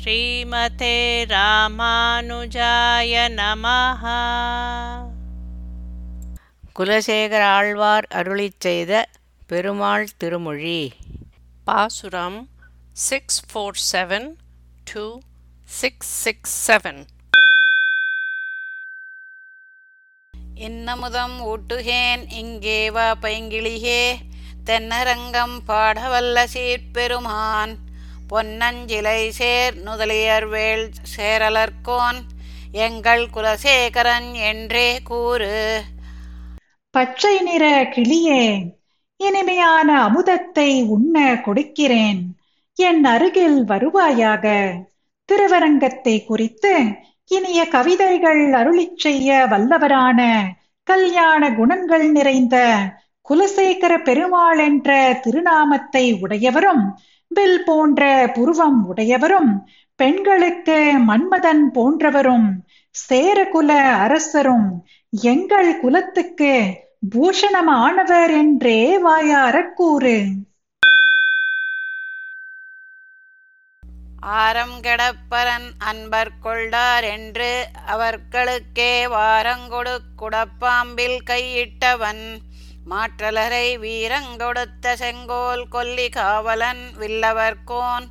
ஸ்ரீமதே ராமானுஜாய நமஹ. குலசேகர ஆழ்வார் அருளிச் செய்த பெருமாள் திருமொழி. பாசுரம் six four seven two six six seven இன்னமுதம் ஊட்டுகேன் இங்கே வா பைங்கிளியே தென்னரங்கம் பாடவல்ல சீர்பெருமான். பொன்னஞ்சிலை சேர் நுதலியர் வேள் சேரலர்கோன் எங்கள் குலசேகரன் என்றே கூறு. பச்சை நிற கிளியே இனிமையான அமுதத்தை உண்ண கொடுக்கிறேன். என் அருகில் வருவாயாக திருவரங்கத்தை குறித்து இனிய கவிதைகள் அருளிச் செய்ய வல்லவரான கல்யாண குணங்கள் நிறைந்த குலசேகர பெருமாள் என்ற திருநாமத்தை உடையவரும் வில் போன்ற புருவம் உடையவரும் பெண்களுக்கு மன்மதன் போன்றவரும் சேரகுல அரசரும் எங்கள் குலத்துக்கு பூஷணமானவர் என்றே வாயாரக்கூறு கூறு. அன்பர் கொள்ளார் என்று அவர்களுக்கே வாரங்கொடு குடப்பாம்பில் கையிட்டவன். மாற்றலரை வீரங்கொடுத்த செங்கோல் கொல்லி காவலன் வில்லவர்கோன்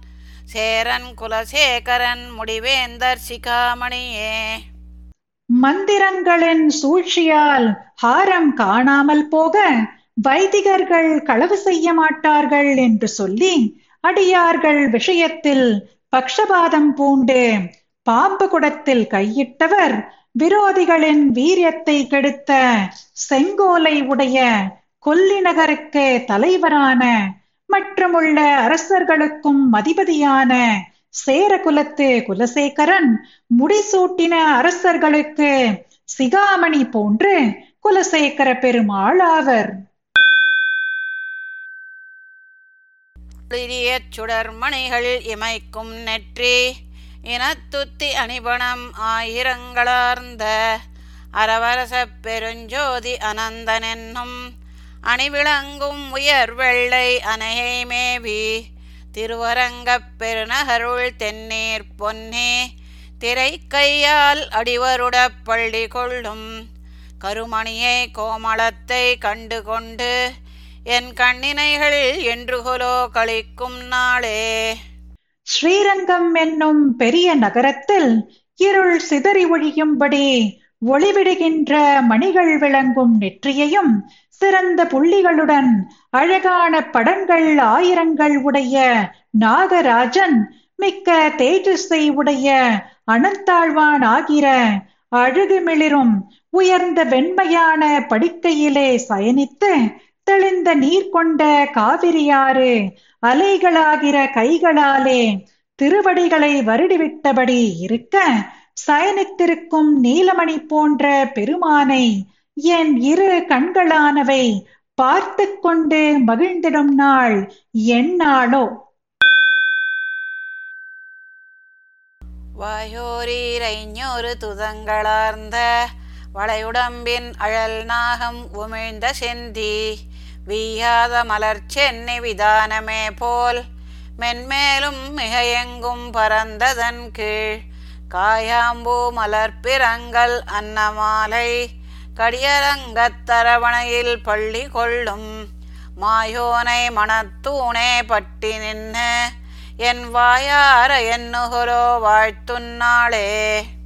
சேரன் குலசேகரன் முடிவேந்தர் சிகாமணியே. மந்திரங்களின் சூழ்ச்சியால் ஹாரம் காணாமல் போக வைதிகர்கள் களவு செய்ய மாட்டார்கள் என்று சொல்லி அடியார்கள் விஷயத்தில் பக்ஷபாதம் பூண்டு பாம்பு குடத்தில் கையிட்டவர் விரோதிகளின் வீரியத்தை கெடுத்த செங்கோலை உடைய கொல்லி நகருக்கு தலைவரான மற்றுமுள்ள அரசர்களுக்கும் அதிபதியான சேரகுலத்து குலசேகரன் முடிசூட்டின அரசர்களுக்கு சிகாமணி போன்று குலசேகர பெருமாள் ஆவர் ஒளிரியச் சுடர்மணிகள் இமைக்கும் நெற்றி. இனத்துத்தி அணிபணம் ஆயிரங்களார்ந்த அரவரசப் பெருஞ்சோதி அனந்தனென்னும் அணிவிளங்கும் உயர் வெள்ளை அணையை மேவி திருவரங்கப் பெருநகருள் தென்னீர் பொன்னே திரை கையால் அடிவருடப் பள்ளி கொள்ளும் கருமணியை கோமளத்தை கண்டு கொண்டு என் கண்ணினைகள் என்றுகொலோ கழிக்கும் நாளே. ஸ்ரீரங்கம் என்னும் பெரிய நகரத்தில் இருள் சிதறி ஒழியும்படி ஒளிவிடுகின்ற மணிகள் விளங்கும் நெற்றியையும் சிறந்த புள்ளிகளுடன் அழகான படங்கள் ஆயிரங்கள் உடைய நாகராஜன் மிக்க தேஜஸை உடைய அனந்தாழ்வான் ஆகிற அழகுமிளிரும் உயர்ந்த வெண்மையான படுக்கையிலே சயனித்து தெளிந்த நீர் கொண்ட காவிரியாறு அலைகளாகிற கைகளாலே திருவடிகளை வருடிவிட்டபடி இருக்க சயனித்திருக்கும் நீலமணி போன்ற பெருமானை என் இரு கண்களானவை பார்த்து கொண்டு மகிழ்ந்திடும் நாள் என்னாளோ? வாயோரீரைஞொரு துதங்களார்ந்த வளையுடம்பின் அழல் நாகம் உமிழ்ந்த செந்தி வீயாத மலர் சென்னி விதானமே போல் மென்மேலும் மிக எங்கும் பறந்ததன் கீழ் காயாம்பூ மலர் பிறங்கள் அன்னமாலை கடியரங்கத்தரவணையில் பள்ளி கொள்ளும் மாயோனை மணத்தூணே பட்டி நின்ன என் வாயார என்னுகுரோ வாழ்த்துன்னாளே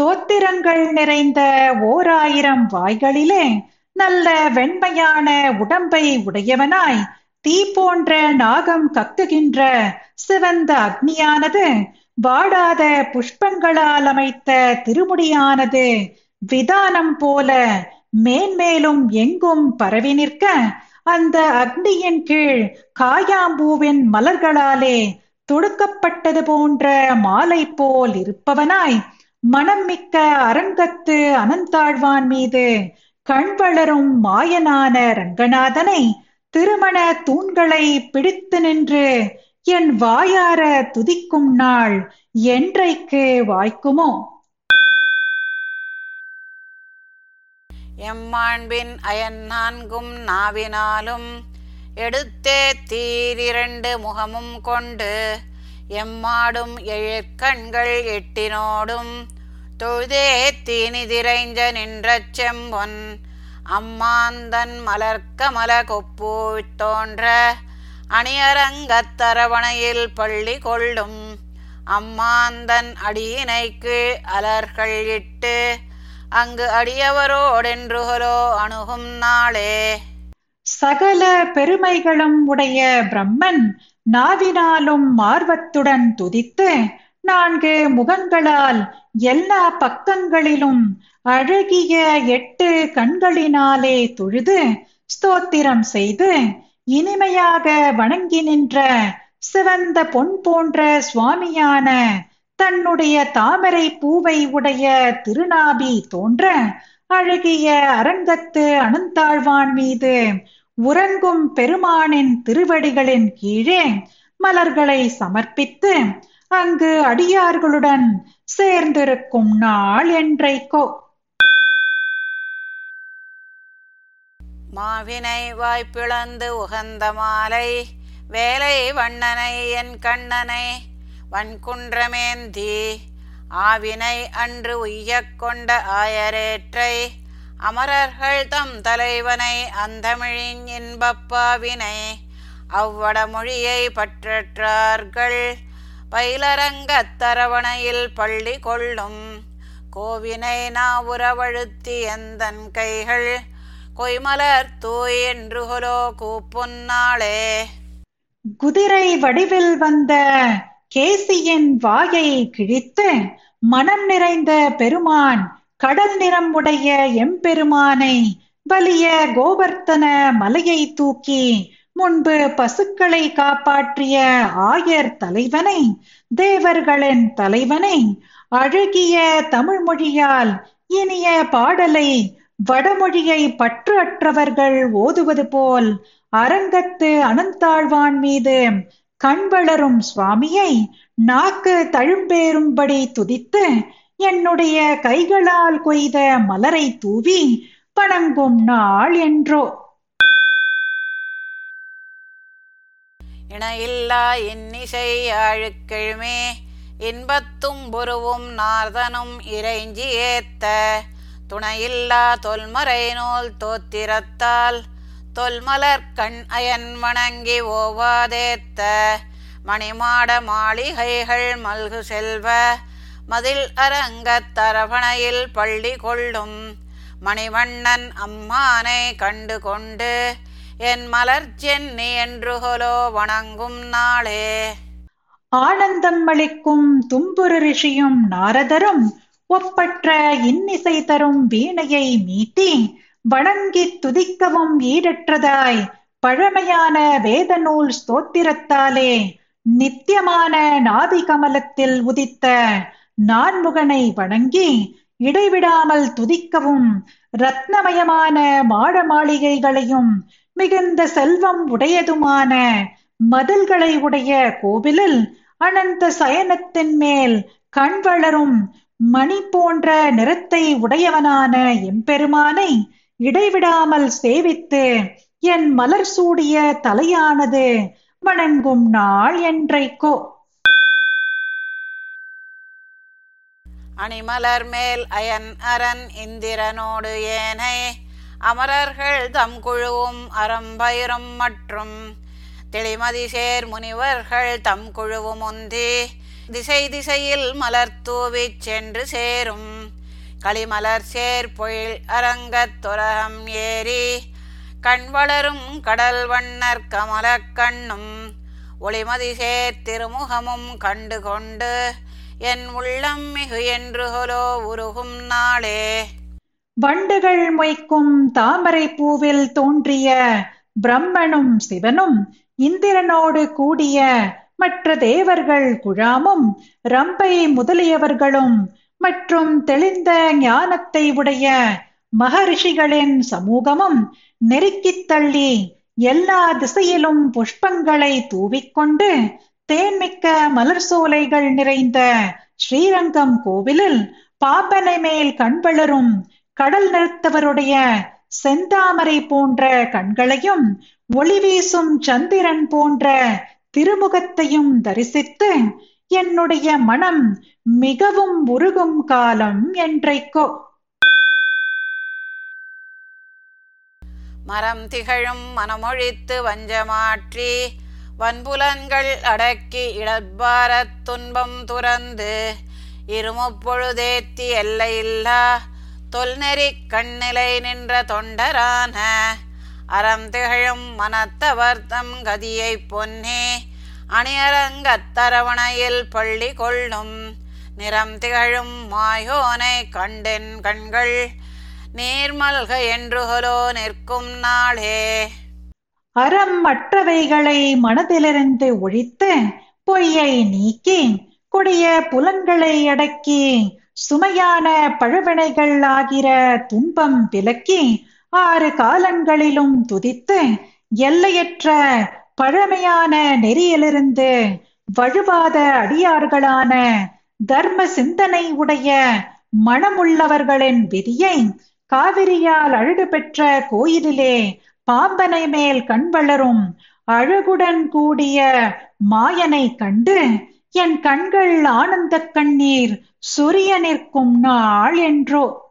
தோத்திரங்கள் நிறைந்த ஓர் ஆயிரம் வாய்களிலே நல்ல வெண்மையான உடம்பை உடையவனாய் தீ போன்ற நாகம் கக்குகின்ற சிவந்த அக்னியானது வாடாத புஷ்பங்களால் அமைத்த திருமுடியானது விதானம் போல மேன்மேலும் எங்கும் பரவி நிற்க அந்த அக்னியின் கீழ் காயாம்பூவின் மலர்களாலே தொடுக்கப்பட்டது போன்ற மாலை போல் இருப்பவனாய் மனம் மிக்க அரங்கத்து அனந்தாழ்வான் மீது கண் வளரும் மாயனான ரங்கநாதனை திருமண தூண்களை பிடித்து நின்று என் வாயார துதிக்கும் நாள் என்றைக்கு வாய்க்குமோ? எம்மாண்பின் அயன் நான்கும் நாவினாலும் எடுத்தே தீரிரண்டு முகமும் கொண்டு எம்மாடும் எழிற்கண்கள் எட்டினோடும் தொழுதே தீனிதிரைஞ்ச நின்ற செம்பொன். அம்மாந்தன் மலர்க்கமல கொப்பூய் தோன்ற அணியரங்கத்தரவணையில் பள்ளி கொள்ளும். அம்மாந்தன் அடியினைக்கு அலர்கள் இட்டு அங்கு அடியவரோடென்றுகளோ அணுகும் நாளே. சகல பெருமைகளும் உடைய பிரம்மன் நாவினாலும் மார்வத்துடன் துதித்து நான்கு முகங்களால் எல்லா பக்கங்களிலும் அழகிய எட்டு கண்களினாலே தொழுது ஸ்தோத்திரம் செய்து இனிமையாக வணங்கி நின்ற சிவந்த பொன் போன்ற சுவாமியான தன்னுடைய தாமரை பூவை உடைய திருநாபி தோன்ற அழகிய அரங்கத்து அனந்தாழ்வான் மீது உறங்கும் பெருமானின் திருவடிகளின் கீழே மலர்களை சமர்ப்பித்து அங்கு அடியார்களுடன் சேர்ந்திருக்கும் நாள் என்றைக்கோ. மாவினை வாய்ப்பிழந்து உகந்த மாலை வேலை வண்ணனை என் கண்ணனை வன்குன்றமேந்தி ஆவினை அன்று உய்யக் கொண்ட ஆயரேற்றை அமரர்கள் தம் தலைவனை அந்தமிழின் இன்பப்பாவினை அவ்வடமொழியை பற்றற்றார்கள். பயிலரங்கத் தரவணையில் பள்ளி கொள்ளும் கோவினை நாவுறவழுத்தி எந்தன் கைகள்? கொய்மலர் தூய் என்று ஹொலோ கூப்புன்னாளே குதிரை வடிவில் வந்த கேசியின் வாயை கிழித்து மனம் நிறைந்த பெருமான் கடல் நிறம் உடைய எம்பெருமானை வலிய கோவர்த்தன மலையை தூக்கி முன்பு பசுக்களை காப்பாற்றிய ஆயர் தலைவனை தேவர்களின் தலைவனை அழகிய தமிழ் மொழியால் இனிய பாடலை வடமொழியை பற்று அற்றவர்கள் ஓதுவது போல் அரங்கத்து அனந்தாழ்வான் மீது கண் வளரும் சுவாமியை நாக்கு தழும்பேறும்படி துதித்து என்னுடைய கைகளால் கொய்த மலரை தூவி வணங்கும் நாள் என்றோ. இணையில்லா இன்னிசை ஆழுக்கிழமே இன்பத்தும் புருவும் நார்தனும் இறைஞ்சி ஏத்த. துணையில்லா தொல்மறை நூல் தோத்திரத்தால் தொல்மலர் கண் அயன் வணங்கி ஓவாதேத்த. மணிமாட மாளிகைகள் மல்கு செல்வ மதில் அரங்கத் தரவணையில் பள்ளி கொள்ளும் மணிவண்ணன் அம்மானை கண்டு கொண்டு என் மலர் சென்னி என்றுகொலோ வணங்கும் நாளே. ஆனந்தம் அளிக்கும் தும்புரு ரிஷியும் நாரதரும் ஒப்பற்ற இன்னிசை தரும் வீணையை மீட்டி வணங்கித் துதிக்கவும் ஈடற்றதாய் பழமையான வேத நூல் ஸ்தோத்திரத்தாலே நித்தியமான நாதி கமலத்தில் உதித்த நான்முகனை வணங்கி இடைவிடாமல் துதிக்கவும் ரத்னமயமான மாட மாளிகைகளையும் மிகுந்த செல்வம் உடையதுமான மதில்களை உடைய கோவிலில் அனந்த சயனத்தின் மேல் கண் வளரும் மணி போன்ற நிறத்தை உடையவனான எம்பெருமானை இடைவிடாமல் சேவித்து என் மலர் சூடிய தலையானது வணங்கும் நாள் என்றைக்கோ. அணிமலர் மேல் அயன் அரண் இந்திரனோடு ஏனை. அமரர்கள் தம் குழுவும் அறம்பயிரும் மற்றும் தெளிமதி சேர் முனிவர்கள் தம் குழுவும் உந்தி. திசை திசையில் மலர் தூவிச் சென்று சேரும். களிமலர் சேர் பொழில் அரங்கத் துரகம் ஏறி. கண் வளரும் கடல் வண்ணர் கமலக் கண்ணும். ஒளிமதி சேர் திருமுகமும் கண்டு கொண்டு என் உள்ளம் மிகு என்று ஹொலோ உருகும் நாளே. வண்டுகள் மொய்க்கும் தாமரை பூவில் தோன்றிய பிரம்மனும் சிவனும் இந்திரனோடு கூடிய மற்ற தேவர்கள் குழாமும் ரம்பை முதலியவர்களும் மற்றும் தெளிந்த ஞானத்தை உடைய மகரிஷிகளின் சமூகமும் நெருக்கித் தள்ளி எல்லா திசையிலும் புஷ்பங்களை தூவிக்கொண்டு தேன்மிக்க மலர் சோலைகள் நிறைந்த ஸ்ரீரங்கம் கோவிலில் பாப்பனை மேல் கண்வளரும் கடல் நிறுத்தவருடைய செந்தாமரை போன்ற கண்களையும் ஒளி வீசும் சந்திரன் போன்ற திருமுகத்தையும் தரிசித்து என்னுடைய மனம் மிகவும் உருகும் காலம் என்றைக்கோ. மரம் திகழும் மனமொழித்து வஞ்சமாற்றி வன்புலன்கள் அடக்கி இடர்பாரத் துன்பம் துறந்து இருமுப்பொழுதேத்தி எல்லையில்லா தொல்நெறிக் கண்ணிலை நின்ற தொண்டரான அறம் திகழும் மனத்தவர்த்தம் கதியைப் பொன்னே அணியரங்கத்தரவணையில் பள்ளி கொள்ளும் நிறம் திகழும் மாயோனை கண்டென் கண்கள் நீர்மல்க என்றுகலோ நிற்கும் நாளே. அறம் மற்றவைகளை மனதிலிருந்து ஒழித்து பொய்யை நீக்கி கொடிய புலன்களை அடக்கி சுமையான பழவினைகள் ஆகிற துன்பம் விலக்கி ஆறு காலங்களிலும் துதித்து எல்லையற்ற பழமையான நெறியிலிருந்து வழுவாத அடியார்களான தர்ம சிந்தனை உடைய மனமுள்ளவர்களின் விதியை காவிரியால் அழுடு பெற்ற கோயிலிலே பாம்பனை மேல் கண் வளரும். அழகுடன் கூடிய மாயனை கண்டு என் கண்கள் ஆனந்த கண்ணீர் சொரிய நிற்கும் நாள் என்றோ.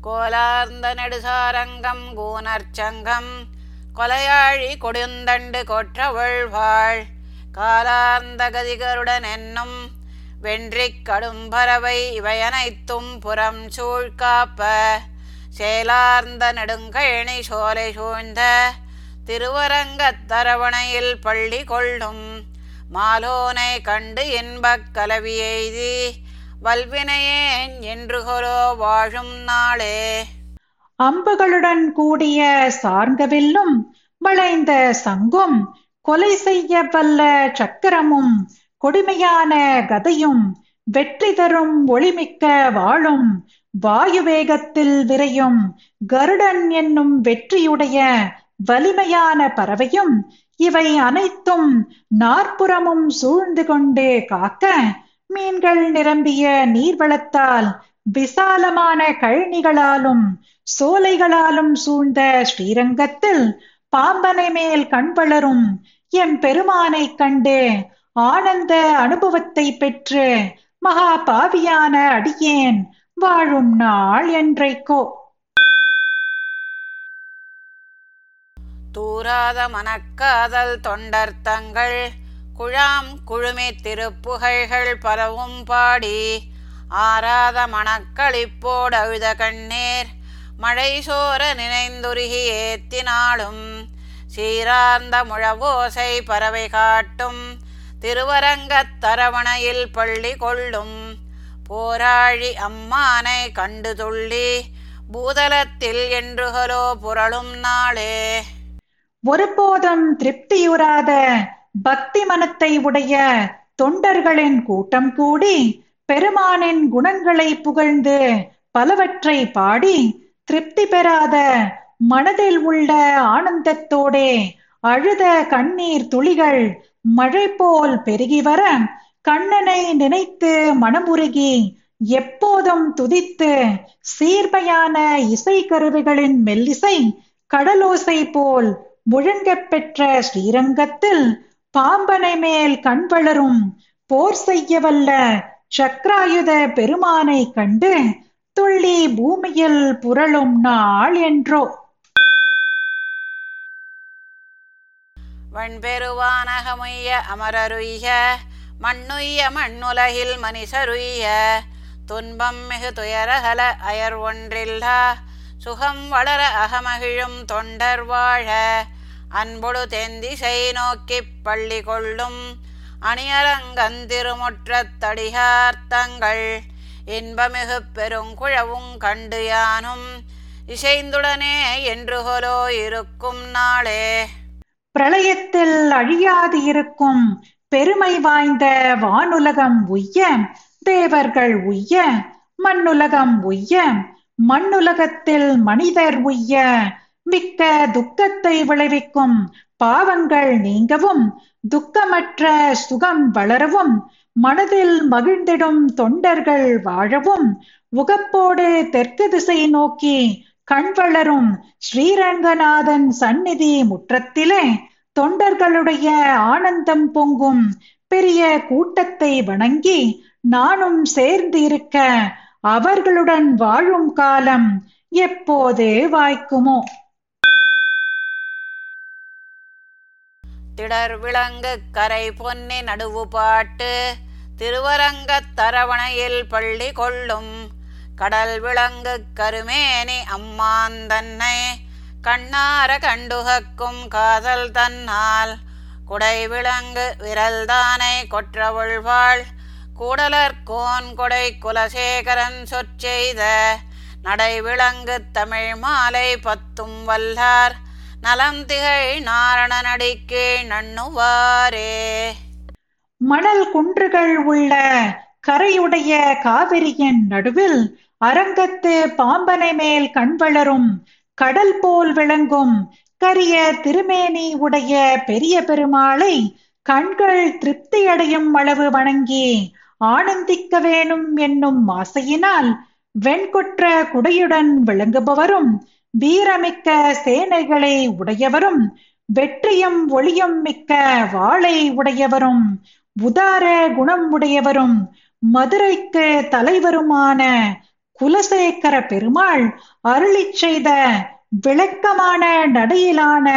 கோலார்ந்த நெடுசாரங்கம் கூனர்ச்சங்கம் கொலையாழி கொடுந்தண்டு கொற்றவள் வாழ். காலார்ந்த கதிகருடன் என்னும் வென்றிக் கடும்பறவை இவையனைத்தும் புறம் சூழ்காப்ப. சேலார்ந்த நெடுங்கழனி சோலை சூழ்ந்த திருவரங்கத்தரவணையில் பள்ளி கொள்ளும் மாலோனை கண்டு இன்பக் கலவி எய்தி வல்வினையேன் என்று கொலோ வாழும் நாளே. அம்புகளுடன் கூடிய சார்ந்தவில்லும் வளைந்த சங்கும் கொலை செய்ய வல்ல சக்கரமும் கொடுமையான கதையும் வெற்றி தரும் ஒளிமிக்க வாழும் வாயு வேகத்தில் விரையும் கருடன் என்னும் வெற்றியுடைய வலிமையான பறவையும் இவை அனைத்தும் நாற்புறமும் சூழ்ந்து கொண்டு காக்க மீன்கள் நிரம்பிய நீர்வளத்தால் விசாலமான கழனிகளாலும் சோலைகளாலும் சூழ்ந்த ஸ்ரீரங்கத்தில் பாம்பனை மேல் கண் வளரும் எம் பெருமானை கண்டு ஆனந்த அனுபவத்தை பெற்று மகா பாவியான அடியேன் வாழும் நாள் என்றைக்கோ. தூராத மனக்காதல் தொண்டர் தங்கள் குழாம் குழுமி திருப்புகழ்கள் பரவும் பாடி. ஆராத மணக்களிப்போடு அழுத கண்ணீர் மழை சோர நினைந்துருகி ஏத்தினாலும் சீரார்ந்த முழவோசை பறவை காட்டும். திருவரங்கத் தரவணையில் பள்ளி கொள்ளும் போராழி அம்மானை கண்டு துள்ளி பூதலத்தில் என்றுகளோ புரளும் நாளே. ஒருபோதும் திருப்தியுறாத பக்தி மனத்தை உடைய தொண்டர்களின் கூட்டம் கூடி பெருமானின் குணங்களை புகழ்ந்து பலவற்றை பாடி திருப்தி பெறாத மனதில் உள்ள ஆனந்தத்தோடே அழுத கண்ணீர் துளிகள் மழை போல் பெருகி வர கண்ணனை நினைத்து மனமுருகி எப்போதும் துதித்து சீர்மையான இசை கருவிகளின் மெல்லிசை கடலோசை போல் முழங்கப் பெற்ற ஸ்ரீரங்கத்தில் பாம்பனை மேல் கண் வளரும் போர் செய்யவல்ல சக்ராயுத பெருமானை கண்டு துள்ளி பூமியில் புரளும் நாள் என்றோ. வண்பெருவானகமுய்ய அமரருய்ய மண்ணுய்ய மண்ணுலகில் மனிதருய்ய துன்பம் மிகு துயரகல அயர் ஒன்றில்லா சுகம் வளர அகமகிழும் தொண்டர் வாழ அன்பொடு தெந்திசை நோக்கிப் பள்ளி கொள்ளும் அணியரங்கந்திருமுற்றத் தடிகார்த்தங்கள் இன்பமிகு பெருங்குழவும் கண்டு யானும் இசைந்துடனே என்று ஹொலோ இருக்கும் நாளே. பிரளயத்தில் அழியாது இருக்கும் பெருமை வாய்ந்த வானுலகம் உய்ய தேவர்கள் உய்ய மண்ணுலகம் உய்ய மண்ணுலகத்தில் மனிதர் உய்ய மிக்க துக்கத்தை விளைவிக்கும் பாவங்கள் நீங்கவும் துக்கமற்ற சுகம் வளரவும் மனதில் மகிழ்ந்திடும் தொண்டர்கள் வாழவும் உகப்போடு தெற்கு திசை நோக்கி கண் வளரும் ஸ்ரீரங்கநாதன் சந்நிதி முற்றத்திலே தொண்டர்களுடைய ஆனந்தம் பொங்கும். பெரிய கூட்டத்தை வணங்கி நானும் சேர்ந்து இருக்க அவர்களுடன் வாழும் காலம் எப்போது வாய்க்குமோ. திடர் விளங்கு கரை பொன்னி நடுவு பாட்டு திருவரங்கத் தரவணையில் பள்ளி கொள்ளும். கடல் விளங்கு கருமேனி அம்மான் தன்னை கண்ணார கண்டுகக்கும் காதல் தன்னால். குடை விளங்கு விரல்தானை கொற்றவுள்வாள் கூடலர்கோன் கொடை குலசேகரன் சொற்செய்த நடை விளங்கு தமிழ் மாலை பத்தும் வல்லார். நலம் திகழ் நாரணனடிக்கு நண்ணுவாரே. மணல் குன்றுகள் உள்ள கரையுடைய காவிரியின் நடுவில் அரங்கத்து பாம்பனை மேல் கண்வளரும் கடல் போல் விளங்கும் கரிய திருமேனி உடைய பெரிய பெருமாளை கண்கள் திருப்தியடையும் அளவு வணங்கி ஆனந்திக்க வேணும் என்னும் ஆசையினால் வெண்கொற்ற குடையுடன் விளங்குபவரும் வீரமிக்க சேனைகளை உடையவரும் வெற்றியும் ஒளியும் மிக்க வாளை உடையவரும் உதார குணம் உடையவரும் மதுரைக்கு தலைவருமான குலசேகர பெருமாள் அருளி செய்த விளக்கமான நடையிலான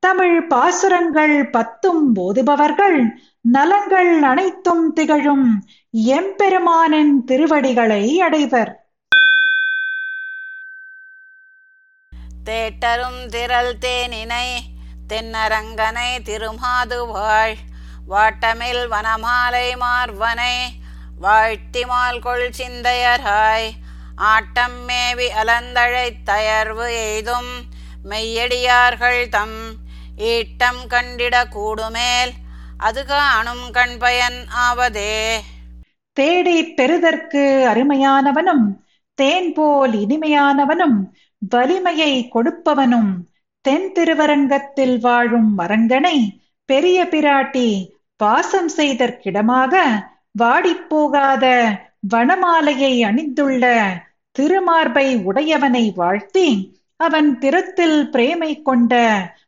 தமிழ் பாசுரங்கள் பத்தும் போதுபவர்கள் நலங்கள் அனைத்தும் திகழும் எம்பெருமானின் திருவடிகளை அடைவர். தேட்டரும் திரள் தேனினை தென்னரங்கனை திருமாது வாழ் வாட்டமில் வனமாலை மார்வனை வாழ்த்திமால் கொள் சிந்தையராய் ஆட்டம் மேவி அலந்தழைத் தயர்வு எய்தும் மெய்யடியார்கள் தம் ஈட்டம் கண்டிட கூடுமேல் அது காணும் கண்பயன் ஆவதே. தேடி பெறுதற்கு அருமையானவனும் தேன் போல் இனிமையானவனும் வலிமையை கொடுப்பவனும் தென் திருவரங்கத்தில் வாழும் மரங்கனை பெரிய பிராட்டி பாசம் செய்தற்கிடமாக வாடிப்போகாத வனமாலையை அணிந்துள்ள திருமார்பை உடையவனை வாழ்த்தி அவன் திறத்தில் பிரேமை கொண்ட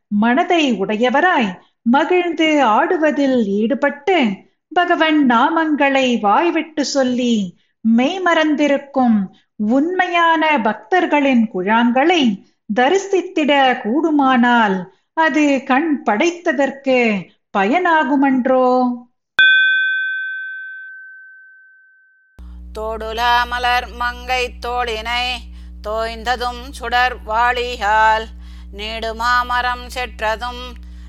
மனதை உடையவராய் மகிழ்ந்து ஆடுவதில் ஈடுபட்டு பகவன் நாமங்களை வாய்விட்டு சொல்லி மெய்மறந்திருக்கும் உண்மையான பக்தர்களின் குழாங்களை தரிசித்திட கூடுமானால் அது கண் படைத்ததற்கு பயனாகுமன்றோ? தோடுலாமலர் மங்கை தோளினை தோய்ந்ததும் சுடர் வாளியால் நீடுமாமரம் செற்றதும்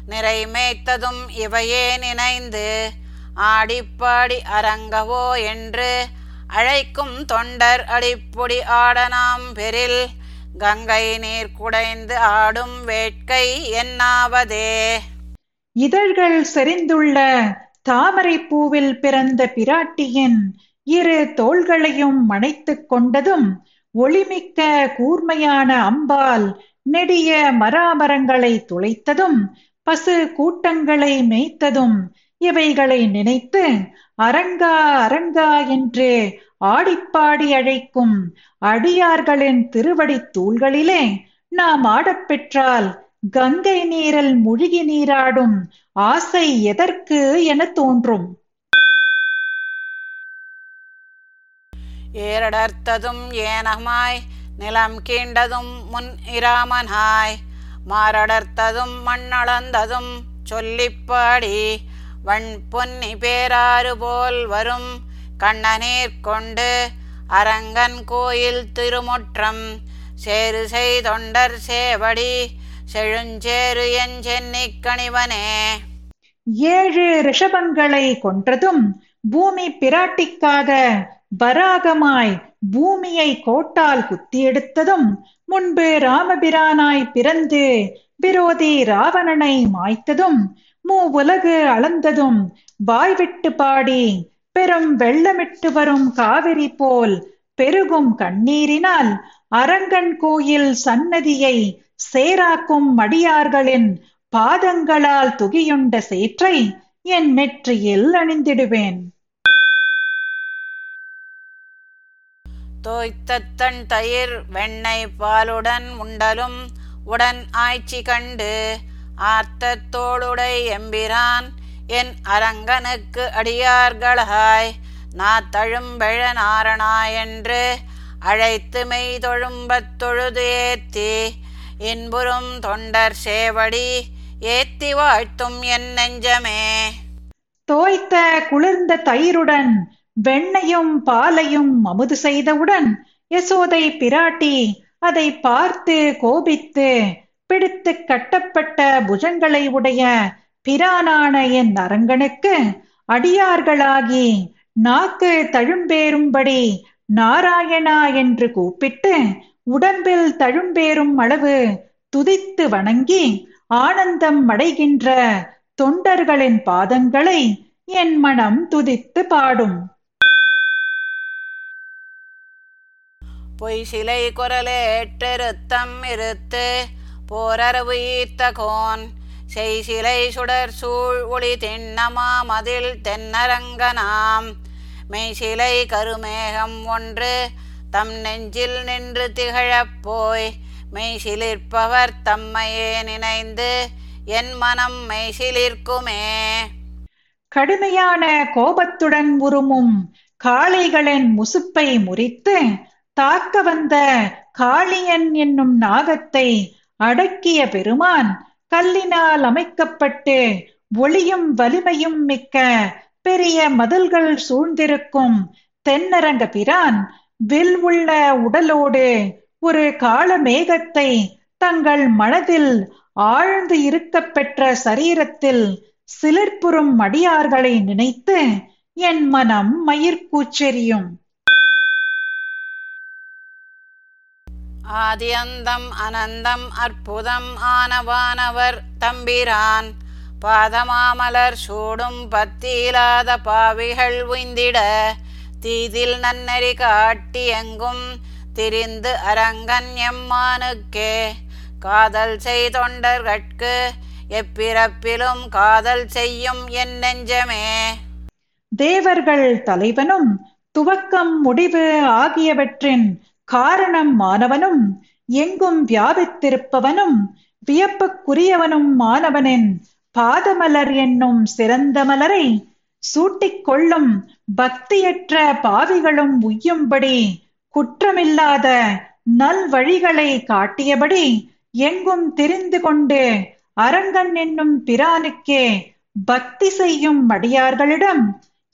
நிறை மேய்த்ததும் இவையே நினைந்து ஆடிப்பாடி அரங்கவோ என்று அழைக்கும் தொண்டர் அடிப்பொடி ஆடனாம் பெரில் கங்கை நீர் குடைந்து ஆடும் வேட்கை என்னாவதே. இதழ்கள் செறிந்துள்ள தாமரை பூவில் பிறந்த பிராட்டியின் இரு தோள்களையும் மணைத்துக் கொண்டதும் ஒளிமிக்க கூர்மையான அம்பால் நெடிய மராமரங்களை துளைத்ததும் பசு கூட்டங்களை மேய்த்ததும் இவைகளை நினைத்து அரங்கா அரங்கா என்று ஆடிப்பாடி அழைக்கும் அடியார்களின் திருவடித் தூள்களிலே நாம் ஆடப்பெற்றால் கங்கை நீரில் முழுகி நீராடும் ஆசை எதற்கு என தோன்றும். ஏரடர்த்ததும் ஏனமாய் நிலம் கீண்டதும் முன் இராமனாய். மாரடர்த்ததும் மண்ணளந்ததும் சொல்லிப்பாடி வண் பொன்னி பேராறு போல் வரும் கண்ணநீர் கொண்டு அரங்கன் கோயில் திருமுற்றம். சேரு செய்தொண்டர் சேவடி செழுஞ்சேரு என் சென்னி கணிவனே ஏழு ரிஷபங்களை கொன்றதும் பூமி பிராட்டிக்காக வராகமாய் பூமியை கோட்டால் குத்தியெடுத்ததும் முன்பு ராமபிரானாய் பிறந்து விரோதி ராவணனை மாய்த்ததும் மூ உலகு அளந்ததும் வாய்விட்டு பாடி பெரும் வெள்ளமிட்டு வரும் காவிரி போல் பெருகும் கண்ணீரினால் அரங்கன் கோயில் சன்னதியை சேராக்கும் மடியார்களின் பாதங்களால் துகியுண்ட சேற்றை என் நெற்றியில் அணிந்திடுவேன். தோய்த்தத்தன் தயிர் வெண்ணெய் பாலுடன் உண்டலும் உடன் ஆய்ச்சி கண்டு ஆர்த்தத்தோளுடை எம்பிரான் என் அரங்கனுக்கு அடியார்களாய் நாத்தழும்பெழ நாரணா என்று அழைத்து மெய் தொழும்பத் தொழுது ஏத்தி இன்புறும் தொண்டர் சேவடி ஏத்தி வாழ்த்தும் என் நெஞ்சமே. தோய்த்த குளிர்ந்த தயிருடன் வெண்ணையும் பாலையும் அமுது செய்தவுடன் யசோதை பிராட்டி அதை பார்த்து கோபித்து பிடித்து கட்டப்பட்ட புஜங்களை உடைய பிரானான என் அரங்கனுக்கு அடியார்களாகி நாக்கு தழும்பேறும்படி நாராயணா என்று கூப்பிட்டு உடம்பில் தழும்பேறும் அளவு துதித்து வணங்கி ஆனந்தம் அடைகின்ற தொண்டர்களின் பாதங்களை என் மனம் துதித்து பாடும். பொய் சிலை குரலேற்றெருத்தம் இருத்து போரரவு ஈத்த கோன். செய் சிலை சுடர் சூழ் ஒளி திண்ணமா மதில் தென்னரங்கனாம் மெய் சிலை கருமேகம் ஒன்று தம் நெஞ்சில் நின்று திகழப் போய். மெய் சிலிர்ப்பவர் தம்மையே நினைந்து என் மனம் மெய் சிலிர்க்குமே. கடுமையான கோபத்துடன் உருமும் காளைகளின் முசுப்பை முறித்து தாக்க வந்த காளியன் என்னும் நாகத்தை அடக்கிய பெருமான் கல்லினால் அமைக்கப்பட்டு ஒளியும் வலிமையும் மிக்க பெரிய மதில்கள் சூழ்ந்திருக்கும் தென்னரங்க பிரான் வில் உள்ள உடலோடு ஒரு கால மேகத்தை தங்கள் மனதில் ஆழ்ந்து இருக்கப் பெற்ற சரீரத்தில் சிலிர்ப்புறும் அடியார்களை நினைத்து என் மனம் மயிர்கூச்செறியும் ஆதியந்தம் அனந்தம் அற்புதம் ஆனவானவர் தம்பிரான். பாதமாமலர் சூடும் பத்தியிலாத பாவிகள் உய்ந்திட தீதில் நன்னறி காட்டி எங்கும் திரிந்து அரங்கன் எம்மானுக்கே காதல் செய்தொண்டர்கட்கு எப்பிறப்பிலும் காதல் செய்யும் என் நெஞ்சமே. தேவர்கள் தலைவனும் துவக்கம் முடிவு ஆகியவற்றின் காரணம் மாணவனும் எங்கும் வியாபித்திருப்பவனும் வியப்புக்குரியவனும் மாணவனின் பாதமலர் என்னும் சிறந்த மலரை சூட்டிக் கொள்ளும் பக்தியற்ற பாவிகளும் உய்யும்படி குற்றமில்லாத நல்வழிகளை காட்டியபடி எங்கும் தெரிந்து கொண்டு அரங்கன் என்னும் பிரானுக்கே பக்தி செய்யும் அடியார்களிடம்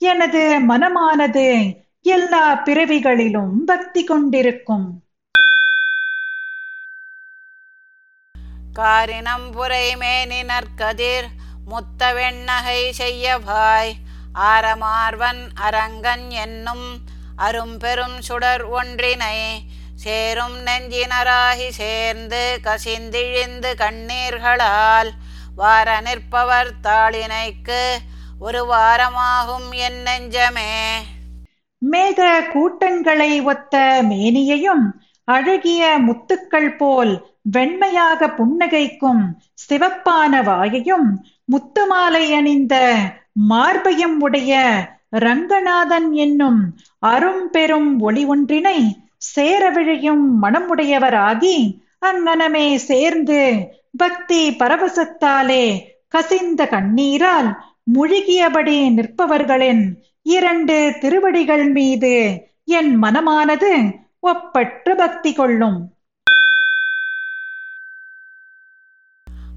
எனது மனமானது எல்லா பிறவிகளிலும் பக்தி கொண்டிருக்கும். காரினம் புரை மேனி நற்கதிர் முத்த வெண்ணகை செய்யவாய். ஆரமார்வன் அரங்கன் என்னும் அரும்பெரும் சுடர் ஒன்றினை சேரும் நெஞ்சினராகி சேர்ந்து கசிந்திழிந்து கண்ணீர்களால் வார நிற்பவர் தாளினைக்கு ஒரு வாரமாகும் என் நெஞ்சமே. மேக கூட்டங்களை ஒத்த மேனியையும் அழகிய முத்துக்கள் போல் வெண்மையாக புன்னகைக்கும் சிவப்பான வாயையும் முத்துமாலை அணிந்த மார்பையும் உடைய ரங்கநாதன் என்னும் அரும்பெரும் ஒளி ஒன்றினை சேரவிழையும் மனமுடையவராகி அங்கனமே சேர்ந்து பக்தி பரவசத்தாலே கசிந்த கண்ணீரால் முழுகியபடி நிற்பவர்களின் இரண்டு திருவடிகள் மீது என் மனமானது ஒப்பற்று பக்தி கொள்ளும்.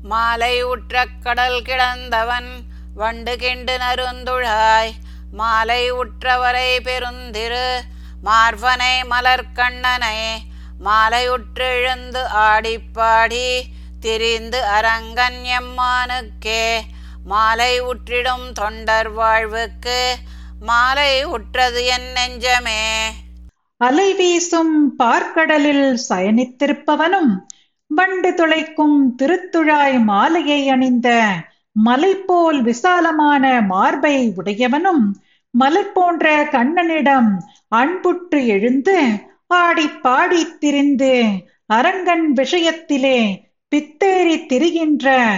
மாலை உற்ற கடல் கிடந்தவன் வண்டு கிண்டு நருந்துழாய். மாலை உற்றவரை பெருந்திரு மார்பனை மலர்கண்ணனை மாலையுற்றெழுந்து ஆடிப்பாடி திரிந்து அரங்கன் எம்மானுக்கே. மாலை உற்றிடும் தொண்டர் வாழ்வுக்கு மாலை உற்றது என் நெஞ்சமே. அலை வீசும் பார்க்கடலில் சயனித்திருப்பவனும் வண்டு துளைக்கும் திருத்துழாய் மாலையை அணிந்த மலை போல் விசாலமான மார்பை உடையவனும் மலர் போன்ற கண்ணனிடம் அன்புற்று எழுந்து ஆடி பாடி திரிந்து அரங்கன் விஷயத்திலே பித்தேறி திரிகின்ற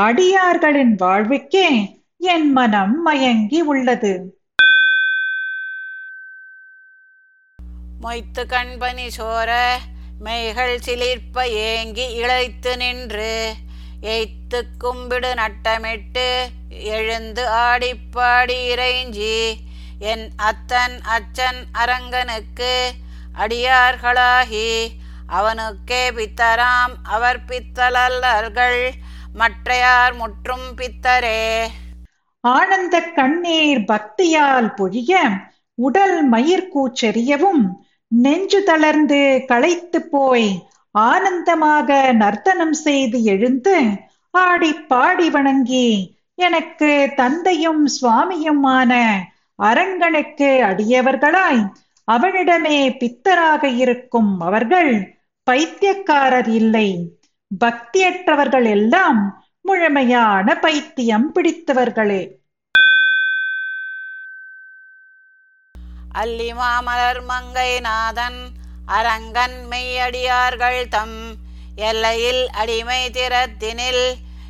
அடியார்களின் வாழ்வுக்கே என் மனம் மயங்கி உள்ளது. மொய்த்து கண்பனி சோர மெய்கள் சிலிர்ப்ப ஏங்கி இழைத்து நின்று எய்த்து கும்பிடு நட்டமிட்டு எழுந்து ஆடிப்பாடி இறைஞ்சி என் அத்தன் அச்சன் அரங்கனுக்கு அடியார்களாகி அவனுக்கே பித்தராம் அவர் பித்தலல்லர்கள் மற்றையார் முற்றும் பித்தரே. ஆனந்த கண்ணீர் பக்தியால் பொழிய உடல் மயிர் கூச்செறியவும் நெஞ்சு தளர்ந்து களைத்து போய் ஆனந்தமாக நர்த்தனம் செய்து எழுந்து ஆடி பாடி வணங்கி எனக்கு தந்தையும் சுவாமியுமான அரங்கனுக்கு அடியவர்களாய் அவனிடமே பித்தராக இருக்கும் அவர்கள் பைத்தியக்காரர் இல்லை. பக்தியற்றவர்கள் எல்லாம் முழுமையான பைத்தியம் பிடித்தவர்களே. அல்லிமாமலர் மங்கை நாதன் அரங்கன் மெய்யடியார்கள் தம் எல்லையில் அடிமை திறத்தினில்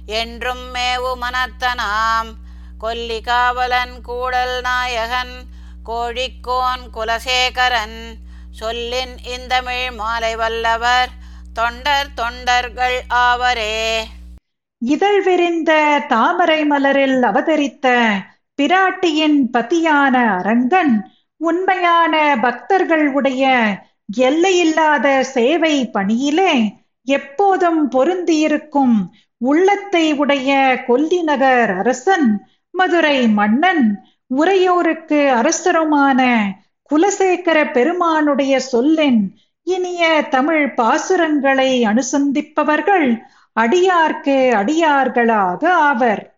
என்றும் மேவு மனத்தனாம் கொல்லி காவலன் கூடல் நாயகன் கோழிக்கோன் குலசேகரன் சொல்லின் இந்தமிழ் மாலை வல்லவர் தொண்டர் தொண்டர்கள் ஆவரே. இதழ் விரிந்த தாமரை மலரில் அவதரித்த பிராட்டியின் பதியான அரங்கன் உண்மையான பக்தர்கள் உடைய எல்லையில்லாத சேவை பணியிலே எப்போதும் பொருந்தியிருக்கும் உள்ளத்தை உடைய கொல்லிநகர் அரசன் மதுரை மன்னன் உரையோருக்கு அரசருமான குலசேகர பெருமானுடைய சொல்லின் இனிய தமிழ் பாசுரங்களை அனுசந்திப்பவர்கள் அடியார்க்கு அடியார்களாக ஆவர்.